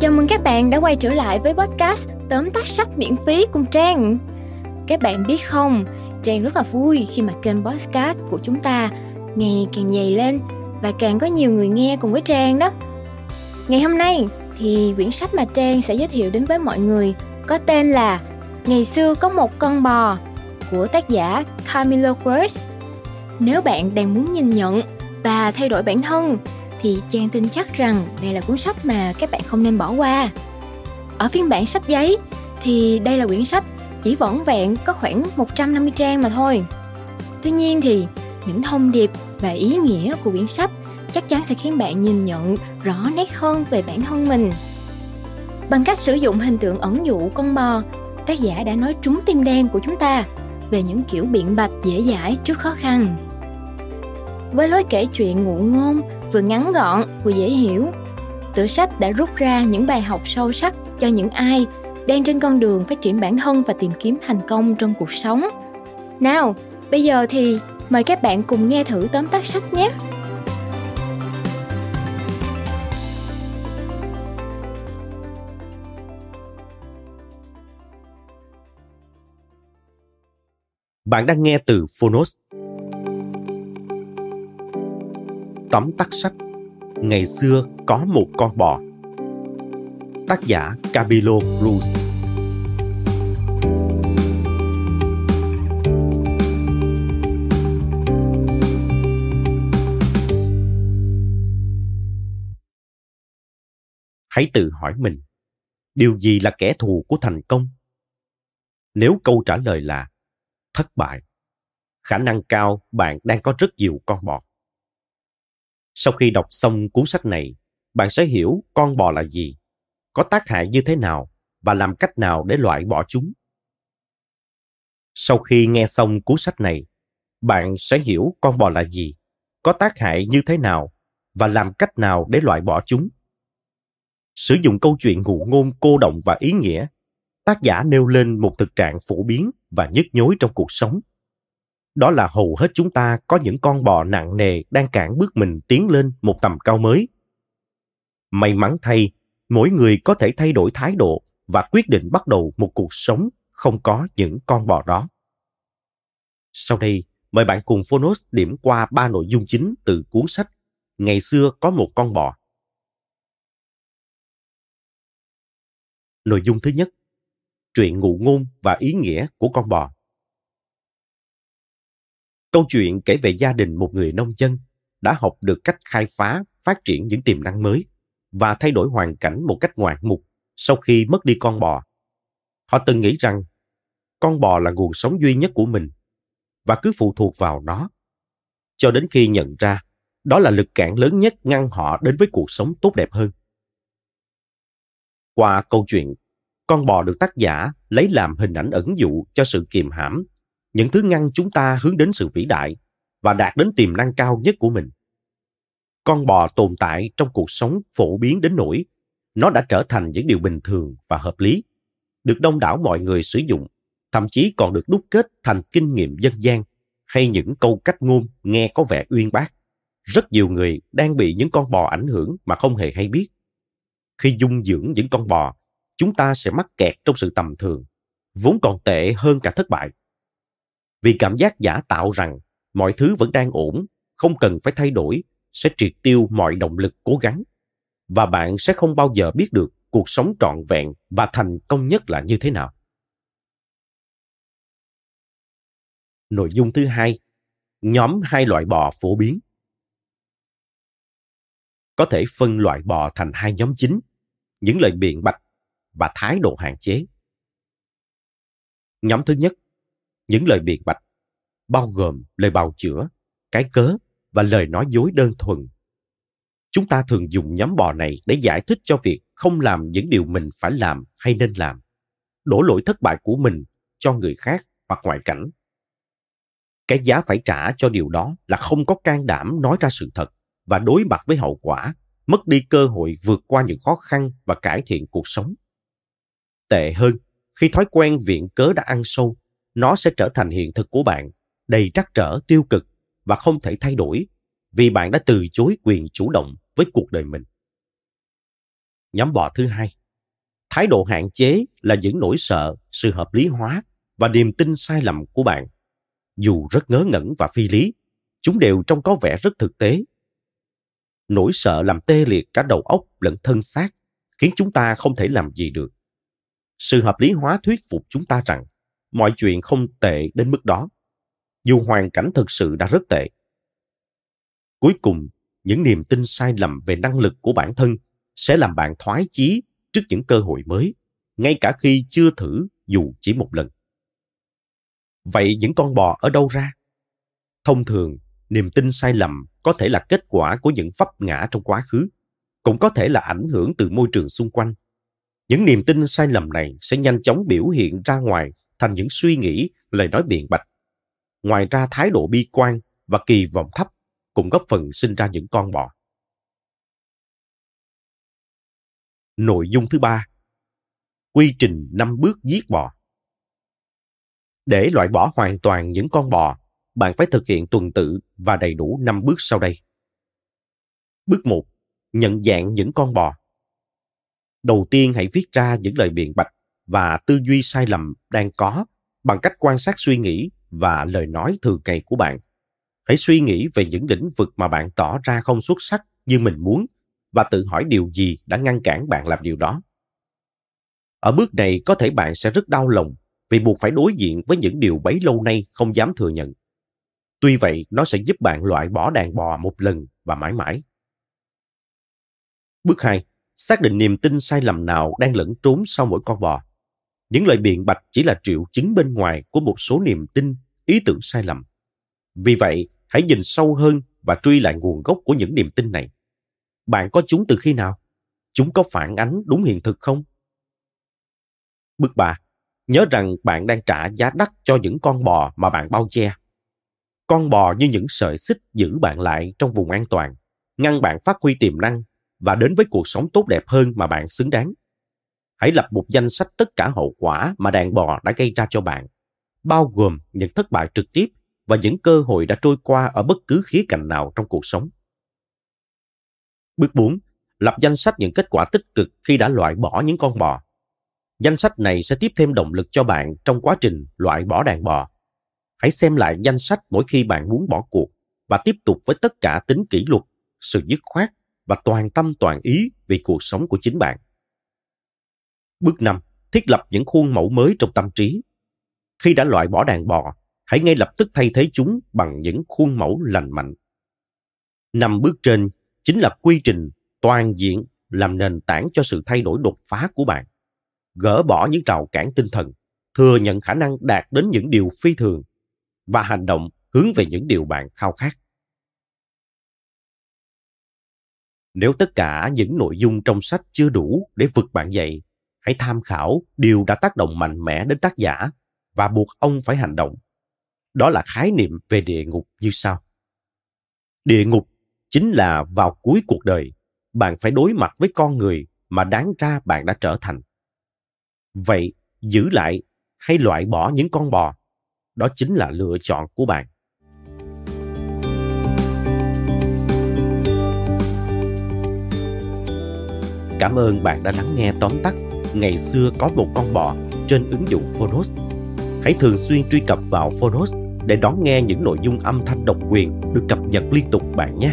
Chào mừng các bạn đã quay trở lại với podcast tóm tắt sách miễn phí cùng Trang. Các bạn biết không, Trang rất là vui khi mà kênh podcast của chúng ta ngày càng dày lên và càng có nhiều người nghe cùng với Trang đó. Ngày hôm nay thì quyển sách mà Trang sẽ giới thiệu đến với mọi người có tên là Ngày xưa có một con bò của tác giả Camilo Cruz. Nếu bạn đang muốn nhìn nhận và thay đổi bản thân thì Trang tin chắc rằng đây là cuốn sách mà các bạn không nên bỏ qua. Ở phiên bản sách giấy thì đây là quyển sách chỉ vỏn vẹn có khoảng 150 trang mà thôi. Tuy nhiên thì những thông điệp và ý nghĩa của quyển sách chắc chắn sẽ khiến bạn nhìn nhận rõ nét hơn về bản thân mình. Bằng cách sử dụng hình tượng ẩn dụ con bò, tác giả đã nói trúng tim đen của chúng ta về những kiểu biện bạch dễ dãi trước khó khăn. Với lối kể chuyện ngụ ngôn vừa ngắn gọn vừa dễ hiểu, tựa sách đã rút ra những bài học sâu sắc cho những ai đang trên con đường phát triển bản thân và tìm kiếm thành công trong cuộc sống. Nào, bây giờ thì mời các bạn cùng nghe thử tóm tắt sách nhé. Bạn đang nghe từ Phonos. Tóm tắt sách Ngày xưa có một con bò Tác giả Camilo Cruz Hãy tự hỏi mình, điều gì là kẻ thù của thành công? Nếu câu trả lời là thất bại, khả năng cao bạn đang có rất nhiều con bò. Sau khi đọc xong cuốn sách này, bạn sẽ hiểu con bò là gì, có tác hại như thế nào và làm cách nào để loại bỏ chúng. Sau khi nghe xong cuốn sách này, bạn sẽ hiểu con bò là gì, có tác hại như thế nào và làm cách nào để loại bỏ chúng. Sử dụng câu chuyện ngụ ngôn cô động và ý nghĩa, tác giả nêu lên một thực trạng phổ biến và nhức nhối trong cuộc sống đó là hầu hết chúng ta có những con bò nặng nề đang cản bước mình tiến lên một tầm cao mới. May mắn thay, mỗi người có thể thay đổi thái độ và quyết định bắt đầu một cuộc sống không có những con bò đó. Sau đây, mời bạn cùng Phonos điểm qua ba nội dung chính từ cuốn sách Ngày xưa có một con bò. Nội dung thứ nhất, truyện ngụ ngôn và ý nghĩa của con bò. Câu chuyện kể về gia đình một người nông dân đã học được cách khai phá, phát triển những tiềm năng mới và thay đổi hoàn cảnh một cách ngoạn mục sau khi mất đi con bò. Họ từng nghĩ rằng con bò là nguồn sống duy nhất của mình và cứ phụ thuộc vào nó cho đến khi nhận ra đó là lực cản lớn nhất ngăn họ đến với cuộc sống tốt đẹp hơn. Qua câu chuyện, con bò được tác giả lấy làm hình ảnh ẩn dụ cho sự kiềm hãm những thứ ngăn chúng ta hướng đến sự vĩ đại và đạt đến tiềm năng cao nhất của mình. Con bò tồn tại trong cuộc sống phổ biến đến nỗi nó đã trở thành những điều bình thường và hợp lý, được đông đảo mọi người sử dụng, thậm chí còn được đúc kết thành kinh nghiệm dân gian hay những câu cách ngôn nghe có vẻ uyên bác. Rất nhiều người đang bị những con bò ảnh hưởng mà không hề hay biết. Khi dung dưỡng những con bò, chúng ta sẽ mắc kẹt trong sự tầm thường, vốn còn tệ hơn cả thất bại vì cảm giác giả tạo rằng mọi thứ vẫn đang ổn, không cần phải thay đổi, sẽ triệt tiêu mọi động lực cố gắng. Và bạn sẽ không bao giờ biết được cuộc sống trọn vẹn và thành công nhất là như thế nào. Nội dung thứ hai, nhóm hai loại bò phổ biến. Có thể phân loại bò thành hai nhóm chính, những lời biện bạch và thái độ hạn chế. Nhóm thứ nhất, những lời biện bạch, bao gồm lời bào chữa, cái cớ và lời nói dối đơn thuần. Chúng ta thường dùng nhóm bò này để giải thích cho việc không làm những điều mình phải làm hay nên làm, đổ lỗi thất bại của mình cho người khác hoặc ngoại cảnh. Cái giá phải trả cho điều đó là không có can đảm nói ra sự thật và đối mặt với hậu quả, mất đi cơ hội vượt qua những khó khăn và cải thiện cuộc sống. Tệ hơn, khi thói quen viện cớ đã ăn sâu nó sẽ trở thành hiện thực của bạn, đầy trắc trở tiêu cực và không thể thay đổi vì bạn đã từ chối quyền chủ động với cuộc đời mình. Nhóm bò thứ hai. Thái độ hạn chế là những nỗi sợ, sự hợp lý hóa và niềm tin sai lầm của bạn. Dù rất ngớ ngẩn và phi lý, chúng đều trông có vẻ rất thực tế. Nỗi sợ làm tê liệt cả đầu óc lẫn thân xác, khiến chúng ta không thể làm gì được. Sự hợp lý hóa thuyết phục chúng ta rằng mọi chuyện không tệ đến mức đó, dù hoàn cảnh thực sự đã rất tệ. Cuối cùng, những niềm tin sai lầm về năng lực của bản thân sẽ làm bạn thoái chí trước những cơ hội mới, ngay cả khi chưa thử dù chỉ một lần. Vậy những con bò ở đâu ra? Thông thường, niềm tin sai lầm có thể là kết quả của những vấp ngã trong quá khứ, cũng có thể là ảnh hưởng từ môi trường xung quanh. Những niềm tin sai lầm này sẽ nhanh chóng biểu hiện ra ngoài thành những suy nghĩ, lời nói biện bạch. Ngoài ra thái độ bi quan và kỳ vọng thấp cũng góp phần sinh ra những con bò. Nội dung thứ ba Quy trình 5 bước giết bò Để loại bỏ hoàn toàn những con bò, bạn phải thực hiện tuần tự và đầy đủ 5 bước sau đây. Bước 1. Nhận dạng những con bò. Đầu tiên hãy viết ra những lời biện bạch và tư duy sai lầm đang có bằng cách quan sát suy nghĩ và lời nói thường ngày của bạn. Hãy suy nghĩ về những lĩnh vực mà bạn tỏ ra không xuất sắc như mình muốn và tự hỏi điều gì đã ngăn cản bạn làm điều đó. Ở bước này có thể bạn sẽ rất đau lòng vì buộc phải đối diện với những điều bấy lâu nay không dám thừa nhận. Tuy vậy, nó sẽ giúp bạn loại bỏ đàn bò một lần và mãi mãi. Bước 2. Xác định niềm tin sai lầm nào đang lẫn trốn sau mỗi con bò. Những lời biện bạch chỉ là triệu chứng bên ngoài của một số niềm tin, ý tưởng sai lầm. Vì vậy, hãy nhìn sâu hơn và truy lại nguồn gốc của những niềm tin này. Bạn có chúng từ khi nào? Chúng có phản ánh đúng hiện thực không? Bước 3. Nhớ rằng bạn đang trả giá đắt cho những con bò mà bạn bao che. Con bò như những sợi xích giữ bạn lại trong vùng an toàn, ngăn bạn phát huy tiềm năng và đến với cuộc sống tốt đẹp hơn mà bạn xứng đáng. Hãy lập một danh sách tất cả hậu quả mà đàn bò đã gây ra cho bạn, bao gồm những thất bại trực tiếp và những cơ hội đã trôi qua ở bất cứ khía cạnh nào trong cuộc sống. Bước 4. Lập danh sách những kết quả tích cực khi đã loại bỏ những con bò. Danh sách này sẽ tiếp thêm động lực cho bạn trong quá trình loại bỏ đàn bò. Hãy xem lại danh sách mỗi khi bạn muốn bỏ cuộc và tiếp tục với tất cả tính kỷ luật, sự dứt khoát và toàn tâm toàn ý vì cuộc sống của chính bạn. Bước 5. Thiết lập những khuôn mẫu mới trong tâm trí. Khi đã loại bỏ đàn bò, hãy ngay lập tức thay thế chúng bằng những khuôn mẫu lành mạnh. Năm bước trên chính là quy trình toàn diện làm nền tảng cho sự thay đổi đột phá của bạn. Gỡ bỏ những rào cản tinh thần, thừa nhận khả năng đạt đến những điều phi thường và hành động hướng về những điều bạn khao khát. Nếu tất cả những nội dung trong sách chưa đủ để vực bạn dậy, hãy tham khảo điều đã tác động mạnh mẽ đến tác giả và buộc ông phải hành động. Đó là khái niệm về địa ngục như sau. Địa ngục chính là vào cuối cuộc đời, bạn phải đối mặt với con người mà đáng ra bạn đã trở thành. Vậy, giữ lại hay loại bỏ những con bò, đó chính là lựa chọn của bạn. Cảm ơn bạn đã lắng nghe tóm tắt Ngày xưa có một con bò trên ứng dụng Phonos. Hãy thường xuyên truy cập vào Phonos để đón nghe những nội dung âm thanh độc quyền được cập nhật liên tục bạn nhé.